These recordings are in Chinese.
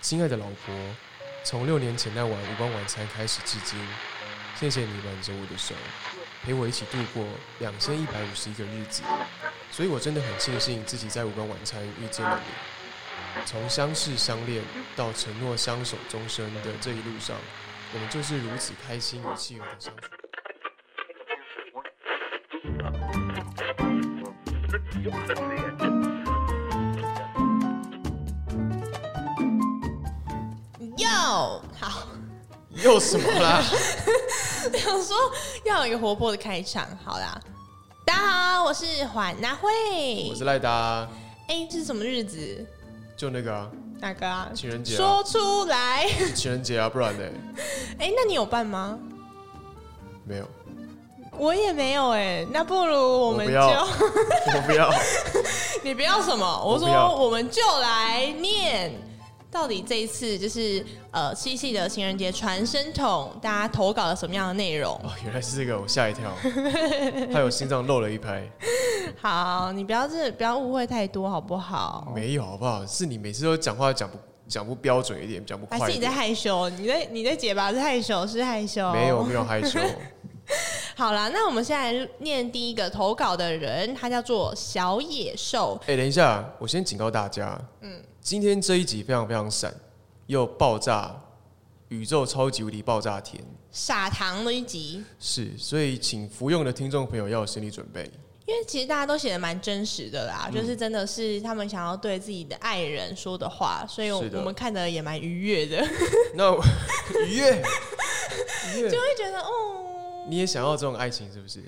亲爱的老婆，从六年前那晚无关晚餐开始至今，谢谢你挽着我的手，陪我一起度过两千一百五十一个日子。所以我真的很庆幸自己在无关晚餐遇见了你。从相识相恋到承诺相守终身的这一路上，我们就是如此开心与契合的相处。哟，好，又什么啦？想说要有一个活泼的开场，好啦。大家好，我是环娜慧，我是赖达，哎，这是什么日子？就那个啊，哪个啊？情人节啊说出来。情人节啊，不然呢？哎，那你有办吗？没有，我也没有哎，那不如我们就我不要 不要。你不要什么？我说我们就来念，到底这一次就是呃七夕的情人节传声筒，大家投稿了什么样的内容？哦，原来是这个，我吓一跳，害我心脏漏了一拍。好，你不要这不要误会太多好不好？没有，好不好？是你每次都讲话讲不讲不标准一点，讲不快。还是你在害羞？你在你在结巴是害羞是害羞？没有没有害羞，好啦，那我们现在念第一个投稿的人，他叫做小野兽。哎、等一下，我先警告大家，嗯，今天这一集非常非常闪，又爆炸，宇宙超级无敌爆炸天，撒糖的一集，是，所以请服用的听众朋友要有心理准备。因为其实大家都写的蛮真实的啦，嗯。就是真的是他们想要对自己的爱人说的话，所以我我们看的也蛮愉悦的，那我 愉悦，愉悦。就，会觉得哦，你也想要这种爱情是不是？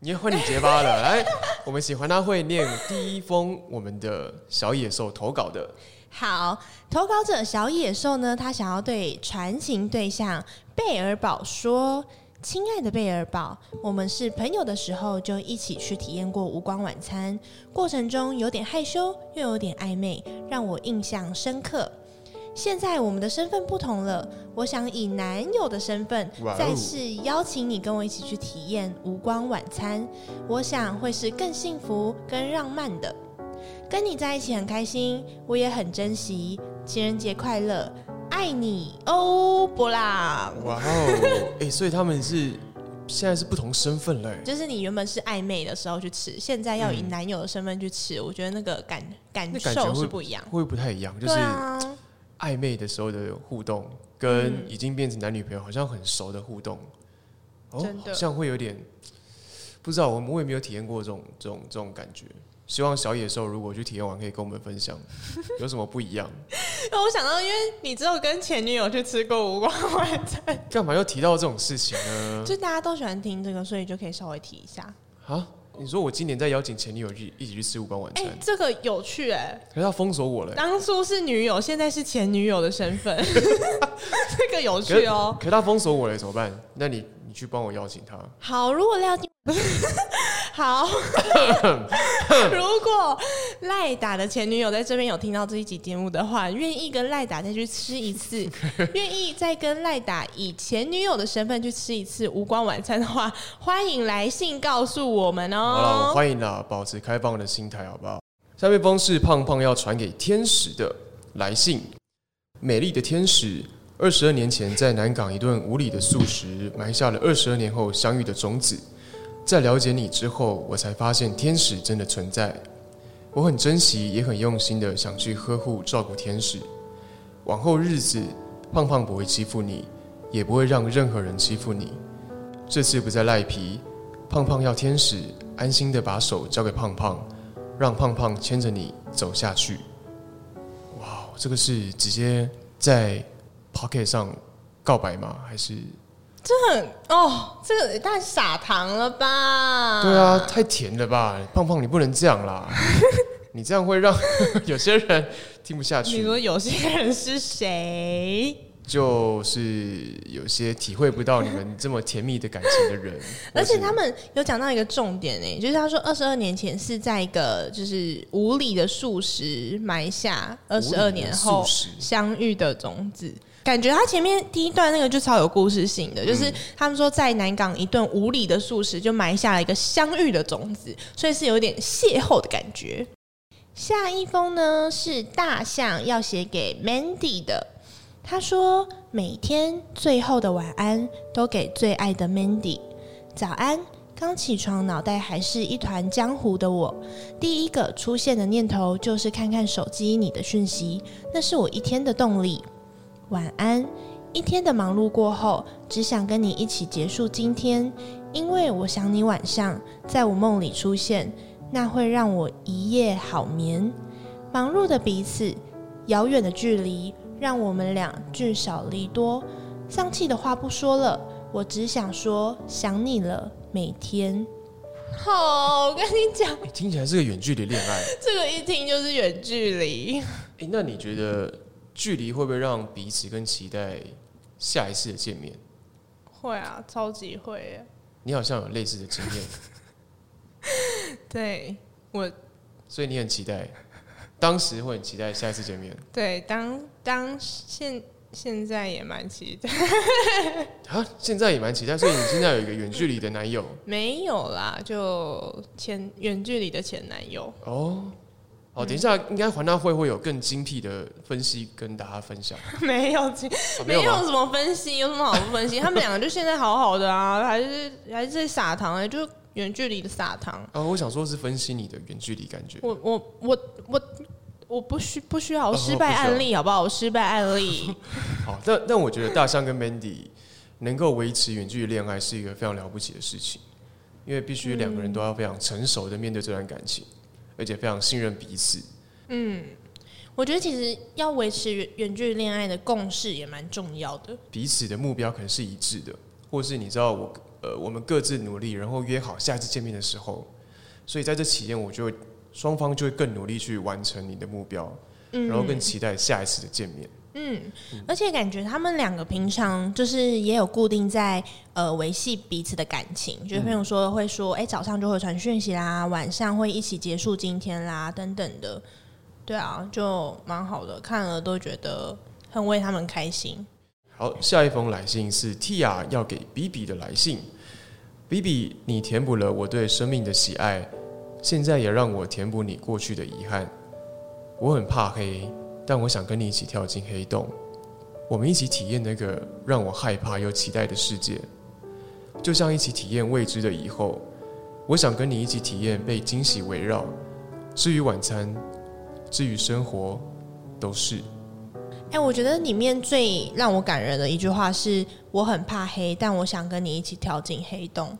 你也换你结巴了，来，我们喜欢他会念第一封我们的小野兽投稿的，好，投稿者小野兽呢，他想要对传情对象贝尔宝说：“亲爱的贝尔宝，我们是朋友的时候就一起去体验过无光晚餐，过程中有点害羞，又有点暧昧，让我印象深刻。现在我们的身份不同了，我想以男友的身份再次邀请你跟我一起去体验无光晚餐，我想会是更幸福、更浪漫的。跟你在一起很开心，我也很珍惜。情人节快乐，爱你哦，波浪。哇哦，哎、所以他们是现在是不同身份嘞，就是你原本是暧昧的时候去吃，现在要以嗯男友的身份去吃，我觉得那个感感受是不一样。会不会不太一样？就是啊，暧昧的时候的互动，跟嗯已经变成男女朋友好像很熟的互动，哦真，的好像会有点不知道，我们我也没有体验过这种这种这种感觉。希望小野兽如果去体验完，可以跟我们分享 有什么不一样。我想到，因为你只有跟前女友去吃过无光晚餐，干嘛又提到这种事情呢？就大家都喜欢听这个，所以就可以稍微提一下。啊，你说我今年在邀请前女友去一起去吃五官晚哎、餐，这个有趣哎、可是他封锁我了、当初是女友，现在是前女友的身份，这个有趣哦。可是他封锁我了怎么办？那你你去帮我邀请他。好，如果廖 好，如果赖打的前女友在这边有听到这一集节目的话，愿意跟赖打再去吃一次，愿意再跟赖打以前女友的身份去吃一次无光晚餐的话，欢迎来信告诉我们好了，我哦。欢迎啦，保持开放的心态，好不好？下面封是胖胖要传给天使的来信。美丽的天使，二十二年前在南港一顿无理的素食，埋下了二十二年后相遇的种子。在了解你之后，我才发现天使真的存在。我很珍惜，也很用心的想去呵护照顾天使。往后日子，胖胖不会欺负你，也不会让任何人欺负你。这次不再赖皮，胖胖要天使安心的把手交给胖胖，让胖胖牵着你走下去。哇，这个是直接在 Pocket 上告白吗？还是？这很哦，这个也太撒糖了吧？对啊，太甜了吧，胖胖你不能这样啦，你这样会让 有些人听不下去。你说有些人是谁？就是有些体会不到你们这么甜蜜的感情的人，而且他们有讲到一个重点呢，就是他说二十二年前是在一个就是无理的素食埋下二十二年后相遇的种子。感觉他前面第一段那个就超有故事性的，就是他们说在南港一顿无理的素食就埋下了一个相遇的种子，所以是有点邂逅的感觉。下一封呢是大象要写给 Mandy 的，他说每天最后的晚安都给最爱的 Mandy，早安。刚起床，脑袋还是一团浆糊的我，第一个出现的念头就是看看手机你的讯息，那是我一天的动力。晚安，一天的忙碌过后，只想跟你一起结束今天，因为我想你晚上在我梦里出现，那会让我一夜好眠。忙碌的彼此，遥远的距离，让我们俩聚少离多。丧气的话不说了，我只想说想你了。每天，好，我跟你讲，听起来是个远距离恋爱。这个一听就是远距离。哎，那你觉得距离会不会让彼此更期待下一次的见面？会啊，超级会。你好像有类似的经验。对我，所以你很期待，当时会很期待下一次见面。对，当当现。现在也蛮期待 啊！现在也蛮期待，所以你现在有一个远距离的男友？没有啦，就前远距离的前男友。哦，好，等一下应该环大会会有更精辟的分析跟大家分享。没有精，没有什么分析，有什么好不分析？他们两个就现在好好的啊，还是还是在撒糖哎，就远距离的撒糖。哦，我想说是分析你的远距离感觉。我我我我。我不需不需要失败案例，好不好？失败案例。好，但但我觉得大象跟 Mandy 能够维持远距离恋爱是一个非常了不起的事情，因为必须两个人都要非常成熟的面对这段感情，而且非常信任彼此。嗯，我觉得其实要维持远远距离恋爱的共识也蛮重要的。彼此的目标可能是一致的，或是你知道我呃，我们各自努力，然后约好下一次见面的时候，所以在这期间，我就会。双方就会更努力去完成你的目标，然后更期待下一次的见面。嗯，而且感觉他们两个平常就是也有固定在呃维系彼此的感情，就是比如说会说，哎，早上就会传讯息啦，晚上会一起结束今天啦，等等的。对啊，就蛮好的，看了都觉得很为他们开心。好，下一封来信是 Tia 要给 B B 的来信。B B，你填补了我对生命的喜爱。现在也让我填补你过去的遗憾。我很怕黑，但我想跟你一起跳进黑洞，我们一起体验那个让我害怕又期待的世界，就像一起体验未知的以后。我想跟你一起体验被惊喜围绕。至于晚餐，至于生活，都是。哎，我觉得里面最让我感人的一句话是：我很怕黑，但我想跟你一起跳进黑洞。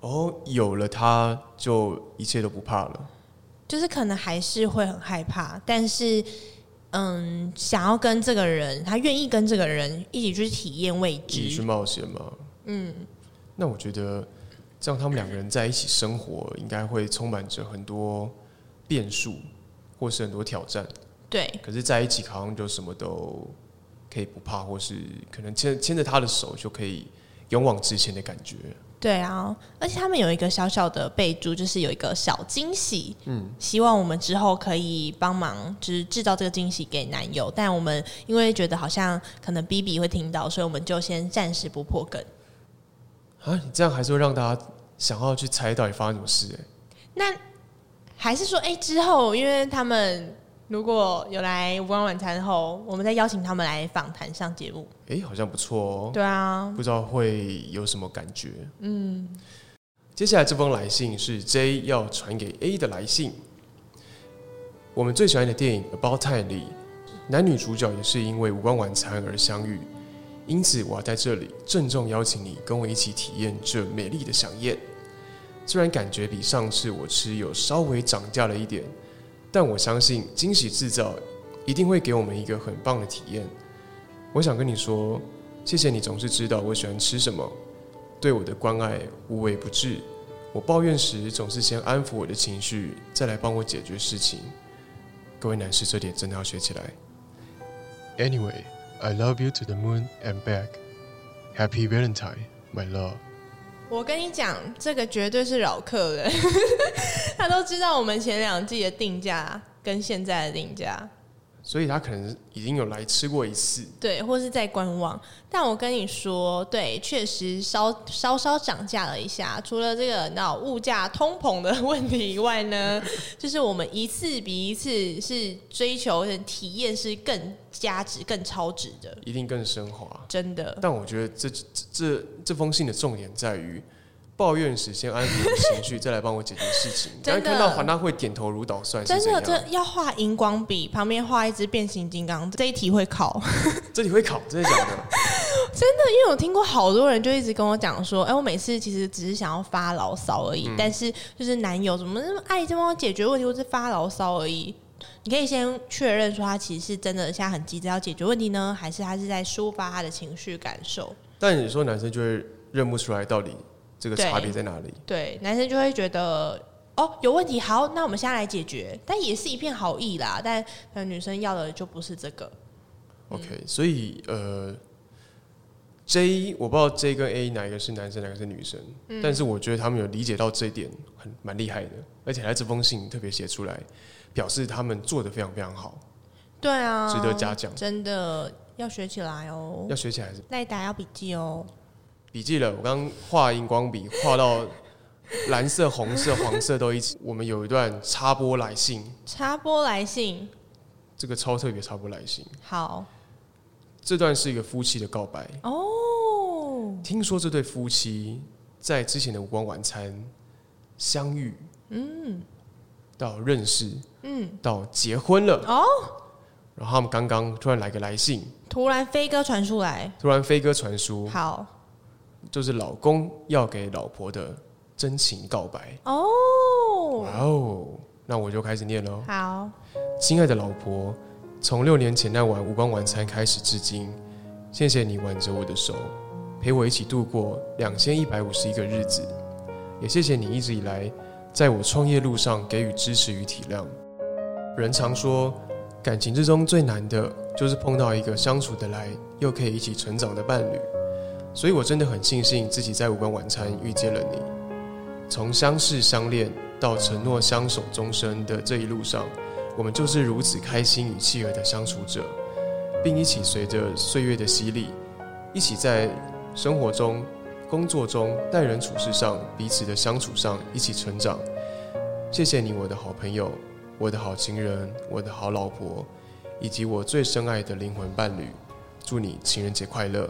哦，有了它，就一切都不怕了。就是可能还是会很害怕，但是，嗯，想要跟这个人，他愿意跟这个人一起去体验未知，一起去冒险吗。嗯，那我觉得这样他们两个人在一起生活，应该会充满着很多变数，或是很多挑战。对，可是在一起好像就什么都可以不怕，或是可能牵牵着他的手就可以勇往直前的感觉。对啊，而且他们有一个小小的备注，就是有一个小惊喜。嗯，希望我们之后可以帮忙，就是制造这个惊喜给男友。但我们因为觉得好像可能 B B 会听到，所以我们就先暂时不破梗。啊，你这样还是会让大家想要去猜到底发生什么事？哎，那还是说，哎，之后因为他们。如果有来无光晚餐后，我们再邀请他们来访谈上节目。哎，好像不错哦。对啊，不知道会有什么感觉。嗯，接下来这封来信是 J 要传给 A 的来信。我们最喜欢的电影《About Time》里，男女主角也是因为无关晚餐而相遇，因此我要在这里郑重邀请你跟我一起体验这美丽的飨宴。虽然感觉比上次我吃有稍微涨价了一点。但我相信惊喜制造一定会给我们一个很棒的体验。我想跟你说，谢谢你总是知道我喜欢吃什么，对我的关爱无微不至。我抱怨时总是先安抚我的情绪，再来帮我解决事情。各位男士，这点真的要学起来。Anyway, I love you to the moon and back. Happy Valentine, my love. 我跟你讲，这个绝对是老客人，他都知道我们前两季的定价跟现在的定价。所以他可能已经有来吃过一次。对，或是在观望。但我跟你说，对，确实稍稍稍涨价了一下。除了这个那物价通膨的问题以外呢，就是我们一次比一次是追求的体验是更加值、更超值的，一定更升华。真的。但我觉得这这这这封信的重点在于。抱怨时先安抚情绪，再来帮我解决事情。真看到黄大会点头如捣蒜，真的，这要画荧光笔，旁边画一只变形金刚。这一题会考，这题会考，真的假的？真的，因为我听过好多人就一直跟我讲说，哎，我每次其实只是想要发牢骚而已，但是就是男友怎么那么爱这帮解决问题，或是发牢骚而已。你可以先确认说他其实是真的现在很急着要解决问题呢，还是他是在抒发他的情绪感受？但你说男生就会认不出来到底。这个差别在哪里？对，男生就会觉得哦有问题，好，那我们现在来解决，但也是一片好意啦。但女生要的就不是这个。OK，所以呃，J 我不知道 J 跟 A 哪一个是男生，哪个是女生，但是我觉得他们有理解到这一点，很蛮厉害的。而且还这封信特别写出来，表示他们做的非常非常好。对啊，值得嘉奖，真的要学起来哦，要学起来是赖打要笔记哦。笔记了，我刚画荧光笔画到蓝色、红色、黄色都一起。我们有一段插播来信，插播来信，这个超特别插播来信。好，这段是一个夫妻的告白哦。听说这对夫妻在之前的无光晚餐相遇，嗯，到认识，嗯，到结婚了哦。然后他们刚刚突然来个来信，突然飞鸽传书来，突然飞鸽传书，好。就是老公要给老婆的真情告白哦，哇哦，那我就开始念喽。好，亲爱的老婆，从六年前那晚无关晚餐开始至今，谢谢你挽着我的手，陪我一起度过两千一百五十一个日子，也谢谢你一直以来在我创业路上给予支持与体谅。人常说，感情之中最难的就是碰到一个相处得来又可以一起成长的伴侣。所以，我真的很庆幸自己在无关晚餐遇见了你。从相识相恋到承诺相守终身的这一路上，我们就是如此开心与契合的相处者，并一起随着岁月的洗礼，一起在生活中、工作中、待人处事上、彼此的相处上一起成长。谢谢你，我的好朋友，我的好情人，我的好老婆，以及我最深爱的灵魂伴侣。祝你情人节快乐！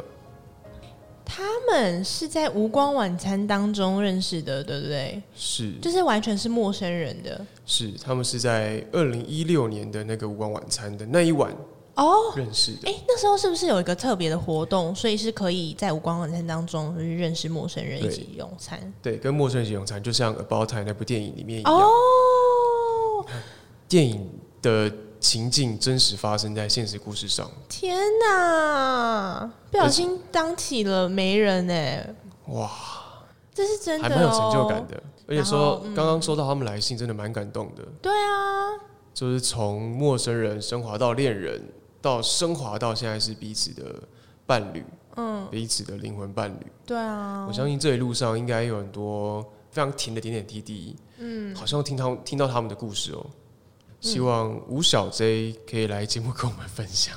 他们是在无光晚餐当中认识的，对不对？是，就是完全是陌生人的。是，他们是在二零一六年的那个无光晚餐的那一晚哦认识的。哎，那时候是不是有一个特别的活动，所以是可以在无光晚餐当中认识陌生人一起用餐？对，跟陌生人一起用餐，就像《About Time》那部电影里面一样。哦，电影的。情境真实发生在现实故事上。天哪！不小心当起了媒人哎！哇，这是真的，还蛮有成就感的。而且说刚刚收到他们来信，真的蛮感动的。对啊，就是从陌生人升华到恋人，到升华到现在是彼此的伴侣，嗯，彼此的灵魂伴侣。对啊，我相信这一路上应该有很多非常甜的点点滴滴。嗯，好像听他听到他们的故事哦。希望吴小 J 可以来节目跟我们分享。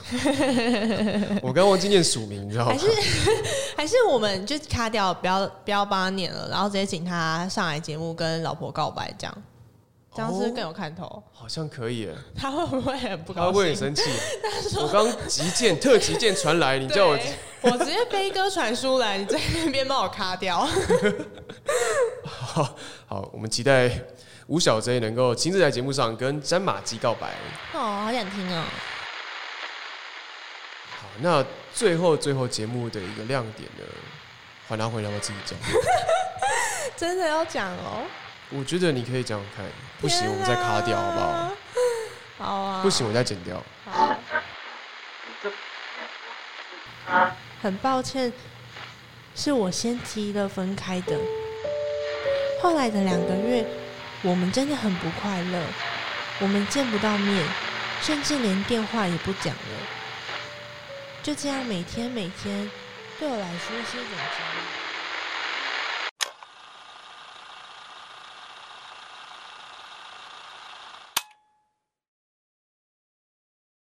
我刚忘记念署名，你知道吗？还是还是我们就卡掉，不要不要帮他念了，然后直接请他上来节目跟老婆告白，这样这样是更有看头。好像可以。他会不会很不高兴？他会很生气。我刚急件特急件传来，你叫我我直接飞鸽传书来，你在那边帮我卡掉。好好，我们期待。吴小 J 能够亲自在节目上跟詹马基告白，哦，好想听哦。好，那最后最后节目的一个亮点呢，还拿回来我自己讲。真的要讲哦？我觉得你可以讲讲看，不行我们再卡掉好不好？好啊。不行我再剪掉。好。很抱歉，是我先提了分开的，后来的两个月。我们真的很不快乐，我们见不到面，甚至连电话也不讲了。就这样，每天每天，对我来说是一种折磨。